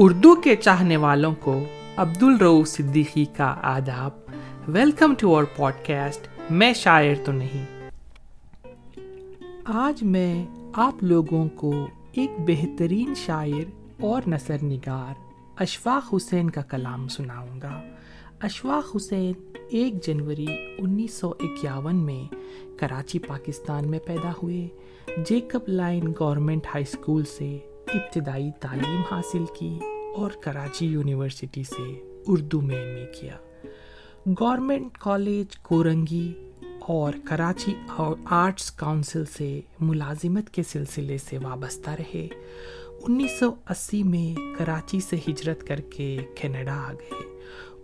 اردو کے چاہنے والوں کو عبد الرو صدیقی کا آداب۔ Welcome to our podcast میں شاعر تو نہیں۔ آج میں آپ لوگوں کو ایک بہترین شاعر اور نثر نگار اشفاق حسین کا کلام سناؤں گا۔ اشفاق حسین ایک جنوری انیس سو اکیاون میں کراچی، پاکستان میں پیدا ہوئے۔ Jacob Line government high school سے ابتدائی تعلیم حاصل کی اور کراچی یونیورسٹی سے اردو میں ایم اے کیا۔ گورنمنٹ کالج، کورنگی اور کراچی آرٹس کونسل سے ملازمت کے سلسلے سے وابستہ رہے۔ انیس سو اسی میں کراچی سے ہجرت کر کے کینیڈا آ گئے۔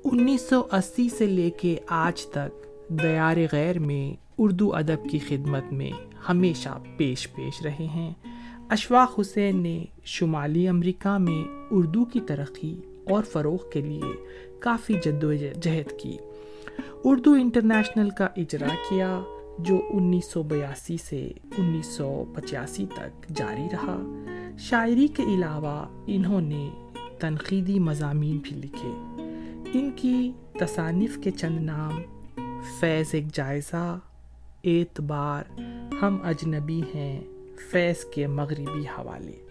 انیس سو اسی سے لے کے آج تک دیار غیر میں اردو ادب کی خدمت میں ہمیشہ پیش پیش رہے ہیں۔ اشفاق حسین نے شمالی امریکہ میں اردو کی ترقی اور فروغ کے لیے کافی جد و جہد کی۔ اردو انٹرنیشنل کا اجرا کیا، جو انیس سو بیاسی سے انیس سو پچاسی تک جاری رہا۔ شاعری کے علاوہ انہوں نے تنقیدی مضامین بھی لکھے۔ ان کی تصانف کے چند نام، فیض ایک جائزہ، اعتبار، ہم اجنبی ہیں۔ فیض کے مغربی حوالے۔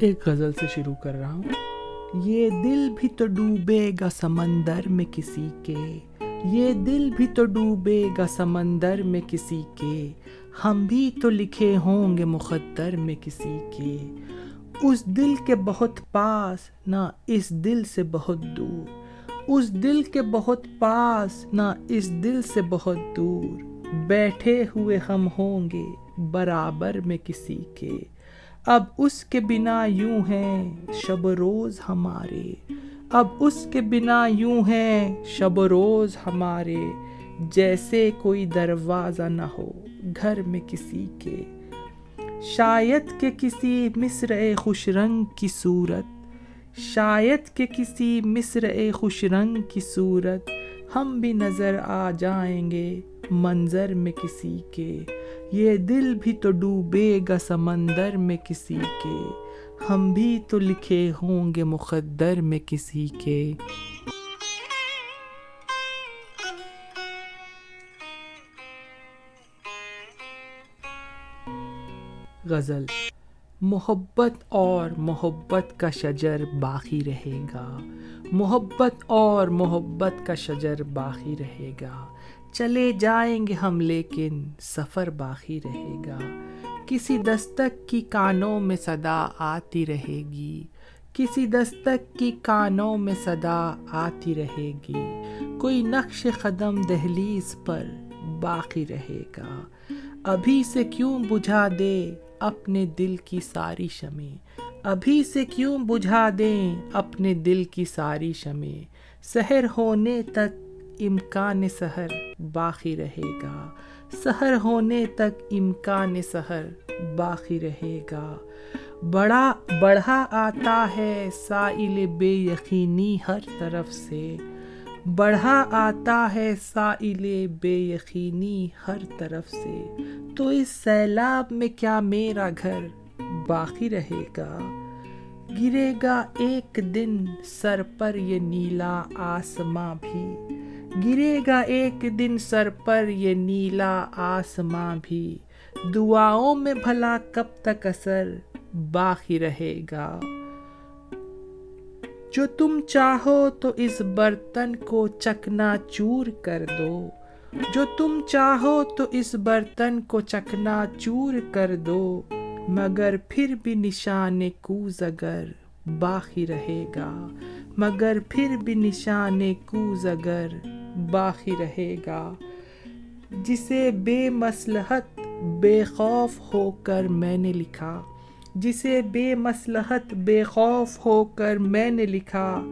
ایک غزل سے شروع کر رہا ہوں۔ یہ دل بھی تو ڈوبے گا سمندر میں کسی کے۔ یہ دل بھی تو ڈوبے گا سمندر میں کسی کے۔ ہم بھی تو لکھے ہوں گے مقدر میں کسی کے۔ اس دل کے بہت پاس، نہ اس دل سے بہت دور۔ اس دل کے بہت پاس، نہ اس دل سے بہت دور۔ بیٹھے ہوئے ہم ہوں گے برابر میں کسی کے۔ اب اس کے بنا یوں ہیں شب روز ہمارے۔ اب اس کے بنا یوں ہیں شب روز ہمارے۔ جیسے کوئی دروازہ نہ ہو گھر میں کسی کے۔ شاید کہ کسی مصر خوش رنگ کی صورت۔ شاید کہ کسی مصر خوش رنگ کی صورت۔ ہم بھی نظر آ جائیں گے۔ منظر میں کسی کے۔ یہ دل بھی تو ڈوبے گا سمندر میں کسی کے۔ ہم بھی تو لکھے ہوں گے مقدر میں کسی کے۔ غزل، محبت اور محبت کا شجر باقی رہے گا۔ محبت اور محبت کا شجر باقی رہے گا۔ چلے جائیں گے ہم، لیکن سفر باقی رہے گا۔ کسی دستک کی کانوں میں صدا آتی رہے گی۔ کسی دستک کی کانوں میں صدا آتی رہے گی۔ کوئی نقش قدم دہلیز پر باقی رہے گا۔ ابھی سے کیوں بجھا دے اپنے دل کی ساری شمیں؟ ابھی سے کیوں بجھا دیں اپنے دل کی ساری شمیں؟ سحر ہونے تک امکان سحر باقی رہے گا۔ سحر ہونے تک امکان سحر باقی رہے گا۔ بڑا، بڑھا آتا ہے سائل بے یقینی ہر طرف سے۔ بڑھا آتا ہے سائل بے یقینی ہر طرف سے۔ تو اس سیلاب میں کیا میرا گھر باقی رہے گا؟ گرے گا ایک دن سر پر یہ نیلا آسماں بھی۔ گرے گا ایک دن سر پر یہ نیلا آسماں بھی۔ دعاؤں میں بھلا کب تک اثر باقی رہے گا۔ جو تم چاہو تو اس برتن کو چکنا چور کر دو۔ جو تم چاہو تو اس برتن کو چکنا چور کر دو۔ مگر پھر بھی نشان کوز اگر باقی رہے گا۔ مگر پھر بھی نشان کوز اگر باقی رہے گا۔ جسے بے مسلحت بے خوف ہو کر میں نے لکھا۔ جسے بے مسلحت بے خوف ہو کر میں نے لکھا۔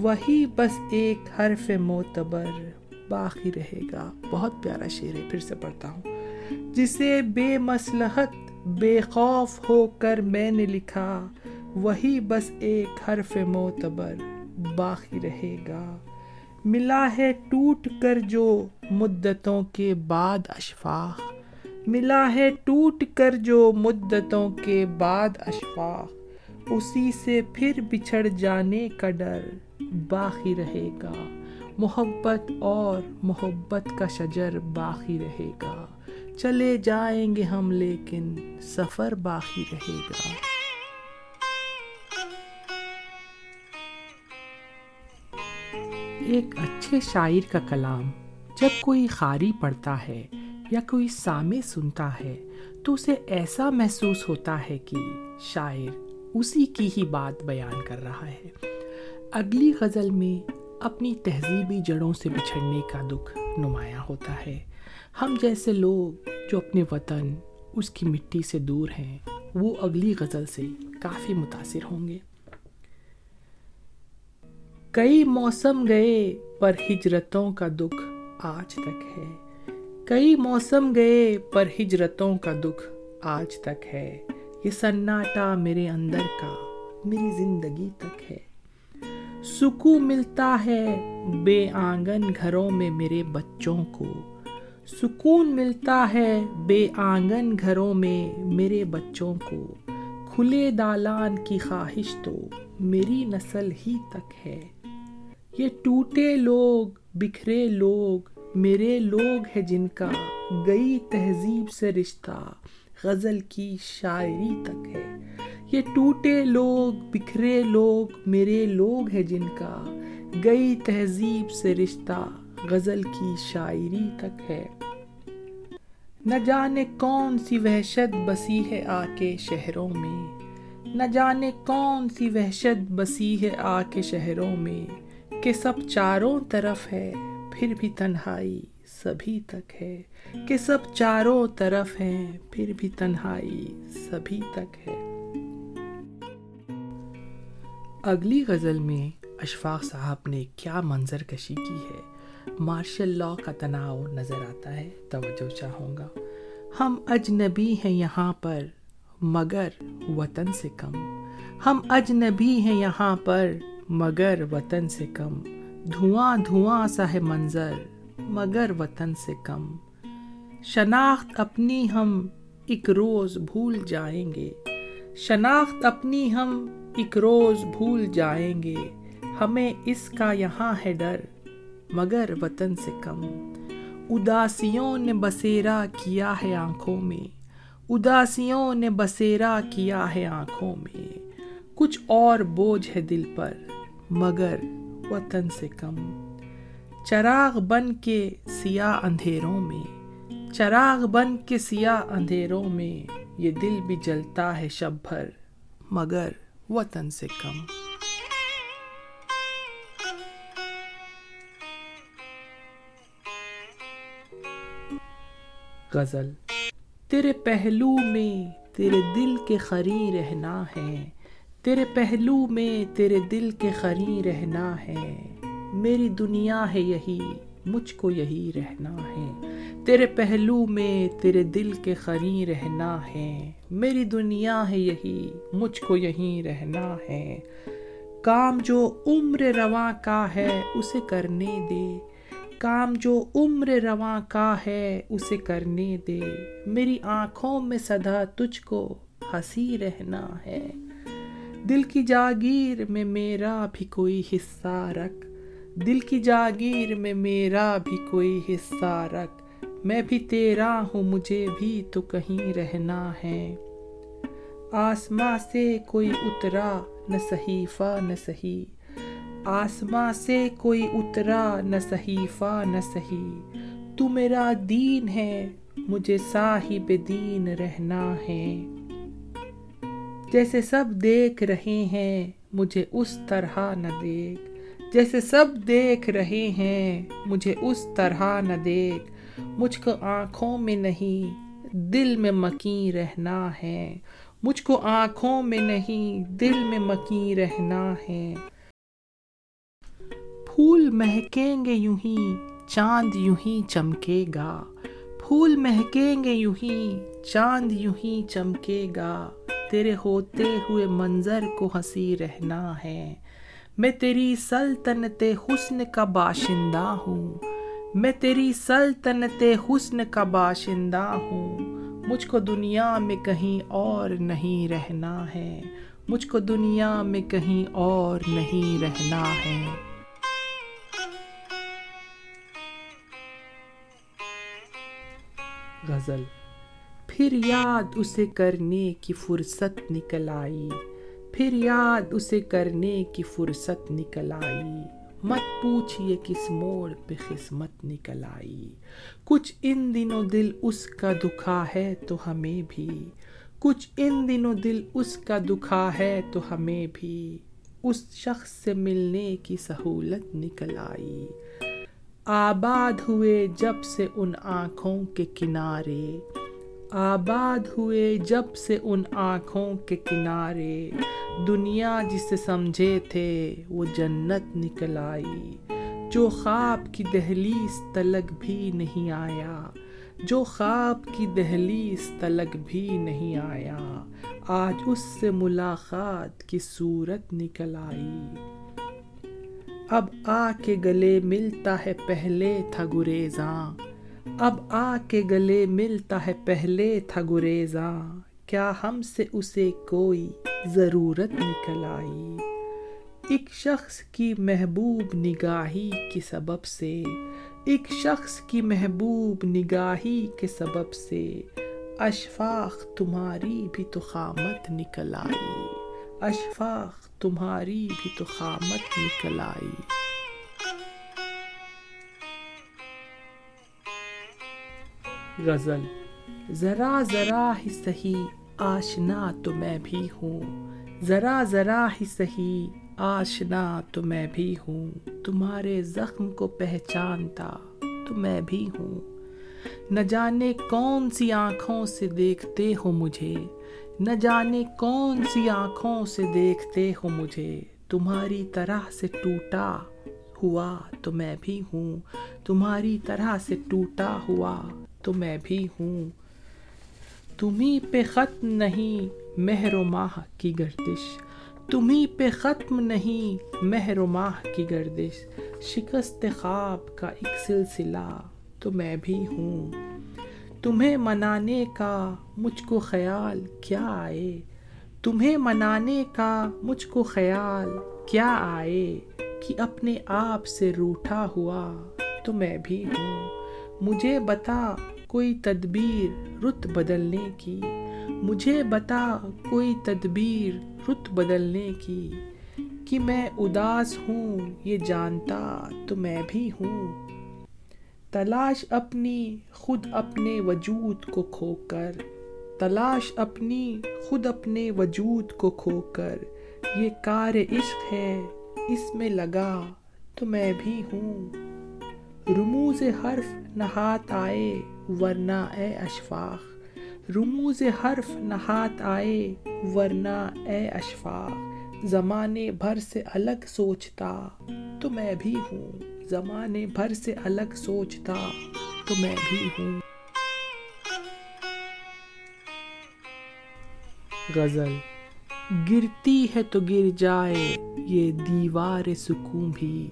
وہی بس ایک حرف معتبر باقی رہے گا۔ بہت پیارا شعر ہے، پھر سے پڑھتا ہوں۔ جسے بے مسلحت بے خوف ہو کر میں نے لکھا۔ وہی بس ایک حرف معتبر باقی رہے گا۔ ملا ہے ٹوٹ کر جو مدتوں کے بعد اشفاق۔ ملا ہے ٹوٹ کر جو مدتوں کے بعد اشفاق۔ اسی سے پھر بچھڑ جانے کا ڈر باقی رہے گا۔ محبت اور محبت کا شجر باقی رہے گا۔ چلے جائیں گے ہم لیکن سفر باقی رہے گا۔ ایک اچھے شاعر کا کلام جب کوئی خاری پڑھتا ہے یا کوئی سامع سنتا ہے تو اسے ایسا محسوس ہوتا ہے کہ شاعر اسی کی ہی بات بیان کر رہا ہے۔ اگلی غزل میں اپنی تہذیبی جڑوں سے بچھڑنے کا دکھ نمایاں ہوتا ہے۔ ہم جیسے لوگ جو اپنے وطن، اس کی مٹی سے دور ہیں، وہ اگلی غزل سے کافی متاثر ہوں گے۔ کئی موسم گئے پر ہجرتوں کا دکھ آج تک ہے۔ کئی موسم گئے پر ہجرتوں کا دکھ آج تک ہے۔ یہ سناٹا میرے اندر کا، میری زندگی تک ہے۔ سکون ملتا ہے بے آنگن گھروں میں میرے بچوں کو۔ سکون ملتا ہے بے آنگن گھروں میں میرے بچوں کو۔ کھلے دالان کی خواہش تو میری نسل ہی تک ہے۔ یہ ٹوٹے لوگ، بکھرے لوگ، میرے لوگ ہیں جن کا گئی تہذیب سے رشتہ غزل کی شاعری تک ہے۔ یہ ٹوٹے لوگ، بکھرے لوگ، میرے لوگ ہیں جن کا گئی تہذیب سے رشتہ غزل کی شاعری تک ہے۔ نہ جانے کون سی وحشت بسی ہے آ کے شہروں میں۔ نہ جانے کون سی وحشت بسی ہے آ کے شہروں میں۔ کہ سب چاروں طرف ہے، پھر بھی تنہائی سبھی تک ہے۔ کہ سب چاروں طرف ہیں، پھر بھی تنہائی سبھی تک ہے۔ اگلی غزل میں اشفاق صاحب نے کیا منظر کشی کی ہے۔ مارشل لا کا تناؤ نظر آتا ہے۔ توجہ چاہوں گا۔ ہم اجنبی ہیں یہاں پر، مگر وطن سے کم۔ ہم اجنبی ہیں یہاں پر مگر وطن سے کم۔ دھواں دھواں سا ہے منظر، مگر وطن سے کم۔ شناخت اپنی ہم ایک روز بھول جائیں گے۔ شناخت اپنی ہم ایک روز بھول جائیں گے۔ ہمیں اس کا یہاں ہے ڈر، مگر وطن سے کم۔ اداسیوں نے بسیرا کیا ہے آنکھوں میں۔ اداسیوں نے بسیرا کیا ہے آنکھوں میں۔ کچھ اور بوجھ ہے دل پر۔ مگر وطن سے کم۔ چراغ بن کے سیاہ اندھیروں میں، چراغ بن کے سیاہ اندھیروں میں یہ دل بھی جلتا ہے شب بھر، مگر وطن سے کم۔ غزل، تیرے پہلو میں تیرے دل کے خری رہنا ہے تیرے پہلو میں تیرے دل کے خری رہنا ہے۔ میری دنیا ہے یہی، مجھ کو یہی رہنا ہے۔ تیرے پہلو میں تیرے دل کے خری رہنا ہے۔ میری دنیا ہے یہی، مجھ کو یہی رہنا ہے۔ کام جو عمر رواں کا ہے، اسے کرنے دے۔ کام جو عمر رواں کا ہے، اسے کرنے دے۔ میری آنکھوں میں سدا تجھ کو ہنسی رہنا ہے۔ دل کی جاگیر میں میرا بھی کوئی حصہ رکھ۔ دل کی جاگیر میں میرا بھی کوئی حصہ رکھ۔ میں بھی تیرا ہوں، مجھے بھی تو کہیں رہنا ہے۔ آسماں سے کوئی اترا، نہ صحیفہ، نہ صحیح۔ آسماں سے کوئی اترا، نہ صحیفہ، نہ صحیح۔ تو میرا دین ہے، مجھے صاحب دین رہنا ہے۔ جیسے سب دیکھ رہے ہیں، مجھے اس طرح نہ دیکھ۔ جیسے سب دیکھ رہے ہیں، مجھے اس طرح نہ دیکھ۔ مجھ کو آنکھوں میں نہیں، دل میں مکی رہنا ہے۔ مجھ کو آنکھوں میں نہیں، دل میں مکی رہنا ہے۔ پھول مہکیں گے یوں ہی، چاند یوں ہی چمکے گا۔ پھول مہکیں گے یوں ہی، چاند یوں ہی چمکے گا۔ تیرے ہوتے ہوئے منظر کو ہنسی رہنا ہے۔ میں تیری سلطنت حسن کا باشندہ ہوں۔ میں تیری سلطنت حسن کا باشندہ ہوں۔ مجھ کو دنیا میں کہیں اور نہیں رہنا ہے۔ مجھ کو دنیا میں کہیں اور نہیں رہنا ہے۔ غزل پھر یاد اسے کرنے کی فرصت نکل آئی۔ پھر یاد اسے کرنے کی فرصت نکل آئی۔ مت پوچھئے کس موڑ پہ قسمت نکل آئی۔ کچھ ان دنوں دل اس کا دکھا ہے تو ہمیں بھی۔ کچھ ان دنوں دل اس کا دکھا ہے تو ہمیں بھی۔ اس شخص سے ملنے کی سہولت نکل آئی۔ آباد ہوئے جب سے ان آنکھوں کے کنارے۔ آباد ہوئے جب سے ان آنکھوں کے کنارے۔ دنیا جسے سمجھے تھے، وہ جنت نکل آئی۔ جو خواب کی دہلیز تلک بھی نہیں آیا۔ جو خواب کی دہلیز تلک بھی نہیں آیا۔ آج اس سے ملاقات کی صورت نکل آئی۔ اب آ کے گلے ملتا ہے پہلے تھا گریزاں۔ اب آ کے گلے ملتا ہے پہلے تھا گریزاں کیا ہم سے اسے کوئی ضرورت نکل آئی؟ ایک شخص کی محبوب نگاہی کے سبب سے، ایک شخص کی محبوب نگاہی کے سبب سے اشفاق تمہاری بھی تو خامت نکل آئی۔ اشفاق تمہاری بھی تو خامت نکل آئی۔ غزل. ذرا ذرا ہی سہی آشنا تو میں بھی ہوں. ذرا ذرا ہی سہی آشنا تو میں بھی ہوں. تمہارے زخم کو پہچانتا تو میں بھی ہوں. نہ جانے کون سی آنکھوں سے دیکھتے ہو مجھے. نہ جانے کون سی آنکھوں سے دیکھتے ہو مجھے. تمہاری طرح سے ٹوٹا ہوا تو میں بھی ہوں. تمہاری طرح سے ٹوٹا ہوا تو میں بھی ہوں۔ تمہیں پہ ختم نہیں مہر و ماہ کی گردش۔ تمہیں پہ ختم نہیں مہر و ماہ کی گردش۔ شکست خواب کا ایک سلسلہ تو میں بھی ہوں۔ تمہیں منانے کا مجھ کو خیال کیا آئے؟ تمہیں منانے کا مجھ کو خیال کیا آئے کہ اپنے آپ سے روٹھا ہوا تو میں بھی ہوں۔ مجھے بتا کوئی تدبیر رت بدلنے کی۔ مجھے بتا کوئی تدبیر رت بدلنے کی۔ کہ میں اداس ہوں، یہ جانتا تو میں بھی ہوں۔ تلاش اپنی، خود اپنے وجود کو کھو کر تلاش اپنی، خود اپنے وجود کو کھو کر یہ کار عشق ہے، اس میں لگا تو میں بھی ہوں۔ رموز حرف نہات آئے، ورنہ اے اشفاق۔ رموز حرف نہات آئے، ورنہ اے اشفاق۔ زمانے بھر سے الگ سوچتا، تو میں بھی ہوں۔ زمانے بھر سے الگ سوچتا، تو میں بھی ہوں۔ غزل۔ گرتی ہے تو گر جائے، یہ دیوار سکون بھی۔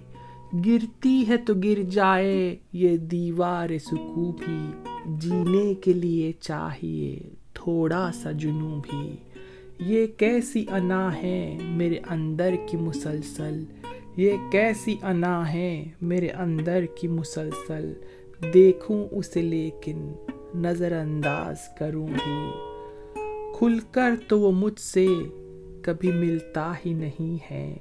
گرتی ہے تو گر جائے یہ دیوار سکو بھی جینے کے لیے چاہیے تھوڑا سا جنو بھی یہ کیسی انا ہے میرے اندر کی مسلسل؟ یہ کیسی انا ہے میرے اندر کی مسلسل؟ دیکھوں اسے لیکن نظر انداز کروں بھی۔ کھل کر تو وہ مجھ سے کبھی ملتا ہی نہیں ہے۔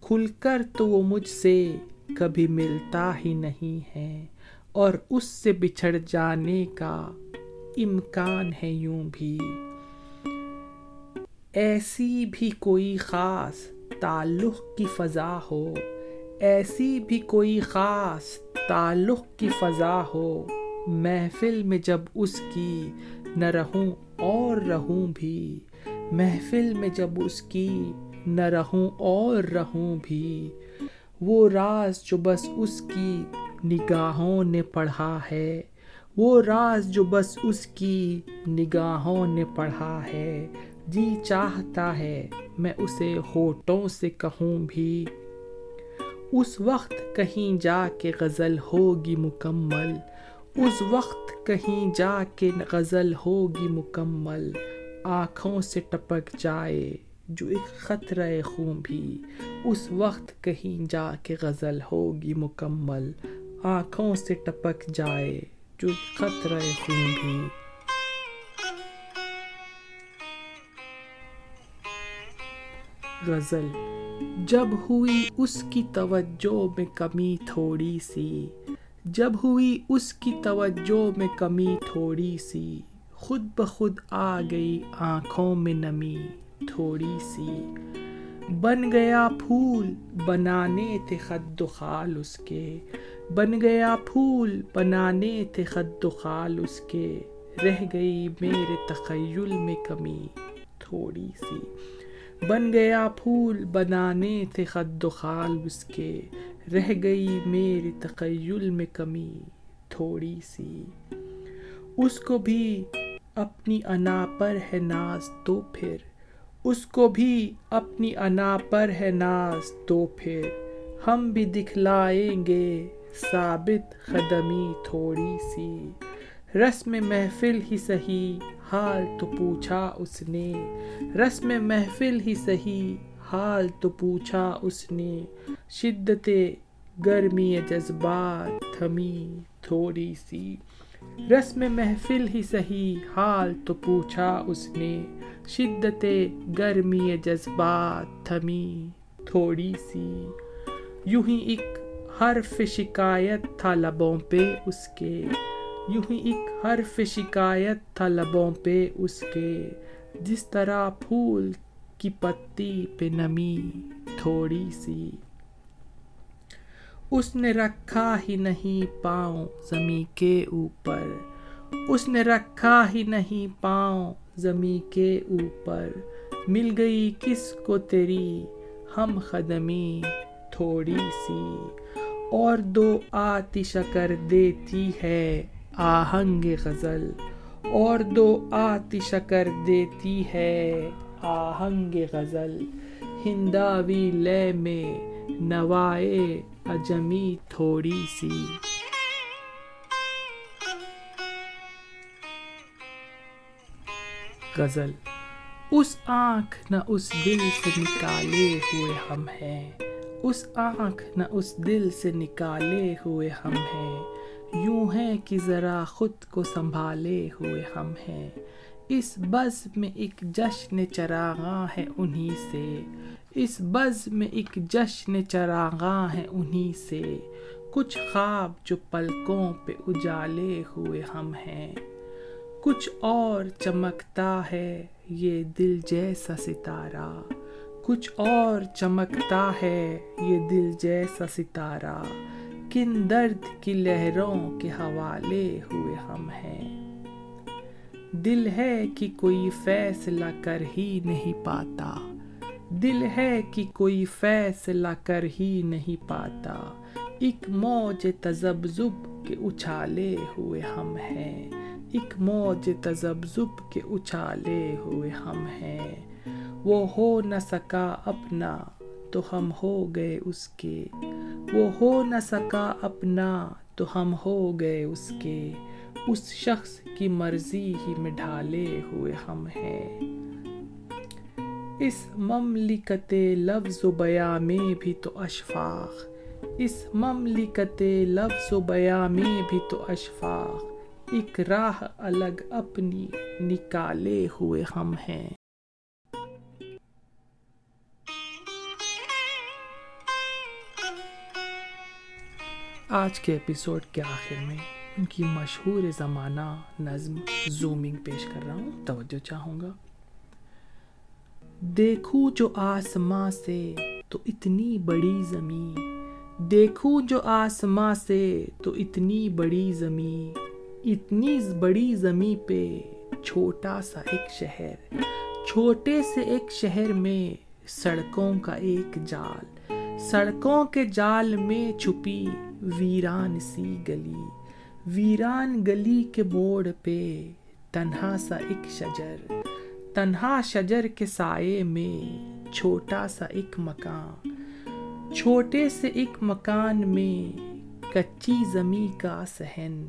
کھل کر تو وہ مجھ سے کبھی ملتا ہی نہیں ہے اور اس سے بچھڑ جانے کا امکان ہے یوں بھی۔ ایسی بھی کوئی خاص تعلق کی فضا ہو، ایسی بھی کوئی خاص تعلق کی فضا ہو۔ محفل میں جب اس کی نہ رہوں اور رہوں بھی، محفل میں جب اس کی نہ رہوں اور رہوں بھی وہ راز جو بس اس کی نگاہوں نے پڑھا ہے۔ وہ راز جو بس اس کی نگاہوں نے پڑھا ہے۔ جی چاہتا ہے میں اسے ہوٹوں سے کہوں بھی۔ اس وقت کہیں جا کے غزل ہوگی مکمل۔ اس وقت کہیں جا کے غزل ہوگی مکمل۔ آنکھوں سے ٹپک جائے۔ جو ایک خطرہ خون بھی، اس وقت کہیں جا کے غزل ہوگی مکمل، آنکھوں سے ٹپک جائے جو خطرہ خون بھی۔ غزل، جب ہوئی اس کی توجہ میں کمی تھوڑی سی، جب ہوئی اس کی توجہ میں کمی تھوڑی سی، خود بخود آ گئی آنکھوں میں نمی۔ تھوڑی سی۔ بن گیا پھول بنانے تھے خد و خال اس کے۔ بن گیا پھول بنانے تھے خد و خال اس کے۔ رہ گئی میرے تخیل میں کمی۔ تھوڑی سی۔ بن گیا پھول بنانے تھے خد و خال اس کے۔ رہ گئی میرے تخیل میں کمی۔ تھوڑی سی۔ اس کو بھی اپنی انا پر ہے ناز تو پھر۔ اس کو بھی اپنی انا پر ہے ناز، تو پھر ہم بھی دکھلائیں گے۔ ثابت قدمی تھوڑی سی۔ رسم محفل ہی سہی حال تو پوچھا اس نے۔ رسم محفل ہی سہی حال تو پوچھا اس نے۔ شدت گرمی جذبات تھمی تھوڑی سی۔ رسم محفل ہی سہی حال تو پوچھا اس نے۔ شدت گرمی جذبات تھمی تھوڑی سی۔ یوں ہی ایک حرف شکایت تھا لبوں پہ اس کے۔ یوں ہی ایک حرف شکایت تھا لبوں پہ اس کے۔ جس طرح پھول کی پتی پہ نمی تھوڑی سی۔ اس نے رکھا ہی نہیں پاؤں زمیں کے اوپر۔ اس نے رکھا ہی نہیں پاؤں زمیں کے اوپر۔ مل گئی کس کو تیری ہم قدمی تھوڑی سی۔ اور دو آتش کر دیتی ہے آہنگ غزل۔ اور دو آتش کر دیتی ہے آہنگ غزل۔ ہنداوی لے میں نوائے اجمی تھوڑی سی۔ غزل، اس آنکھ نہ اس دل سے نکالے ہوئے ہم ہیں۔ اس آنکھ نہ اس دل سے نکالے ہوئے ہم ہیں۔ یوں ہیں کہ ذرا خود کو سنبھالے ہوئے ہم ہیں۔ اس بز میں ایک جشن چراغاں ہے انہی سے۔ اس بز میں ایک جشن چراغاں ہے انہی سے۔ کچھ خواب جو پلکوں پہ اجالے ہوئے ہم ہیں۔ کچھ اور چمکتا ہے یہ دل جیسا ستارہ۔ کچھ اور چمکتا ہے یہ دل جیسا ستارہ۔ کن درد کی لہروں کے حوالے ہوئے ہم ہیں۔ دل ہے کہ کوئی فیصلہ کر ہی نہیں پاتا۔ دل ہے کہ کوئی فیصلہ کر ہی نہیں پاتا۔ ایک موج تذبذب کے اچھالے ہوئے ہم ہیں۔ ایک موج تذبذب کے اچھالے ہوئے ہم ہیں۔ وہ ہو نہ سکا اپنا تو ہم ہو گئے اس کے۔ وہ ہو نہ سکا اپنا تو ہم ہو گئے اس کے۔ اس شخص کی مرضی ہی میں ڈھالے ہوئے ہم ہیں۔ اس مملکت لفظ و بیاں میں بھی تو اشفاق، اس مملکت لفظ و بیاں میں بھی تو اشفاق، ایک راہ الگ اپنی نکالے ہوئے ہم ہیں۔ آج کے ایپیسوڈ کے آخر میں ان کی مشہور زمانہ نظم زومنگ پیش کر رہا ہوں، توجہ چاہوں گا۔ دیکھوں جو آسماں سے تو اتنی بڑی زمین۔ دیکھوں جو آسماں سے تو اتنی بڑی زمین۔ اتنی بڑی زمین پہ چھوٹا سا ایک شہر۔ چھوٹے سے ایک شہر میں سڑکوں کا ایک جال۔ سڑکوں کے جال میں چھپی ویران سی گلی۔ ویران گلی کے موڑ پہ تنہا سا ایک شجر۔ تنہا شجر کے سائے میں چھوٹا سا ایک مکان، چھوٹے سے ایک مکان میں کچی زمیں کا سہن،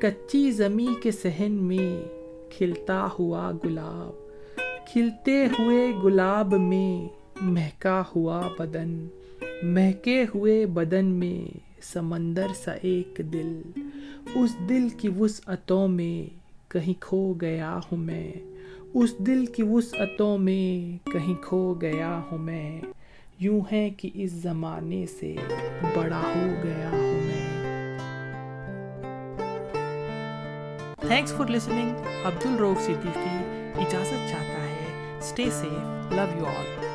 کچی زمیں کے سہن میں کھلتا ہوا گلاب، کھلتے ہوئے گلاب میں مہکا ہوا بدن، مہکے ہوئے بدن میں سمندر سا ایک دل۔ اس دل کی وسعتوں میں کہیں کھو گیا ہوں میں۔ اس دل کی وسعتوں میں کہیں کھو گیا ہوں میں۔ یوں ہے کہ اس زمانے سے بڑا ہو گیا ہوں میں۔ تھینکس فار لسننگ عبد الروف صدیقی اجازت چاہتا ہے۔ Stay safe love you all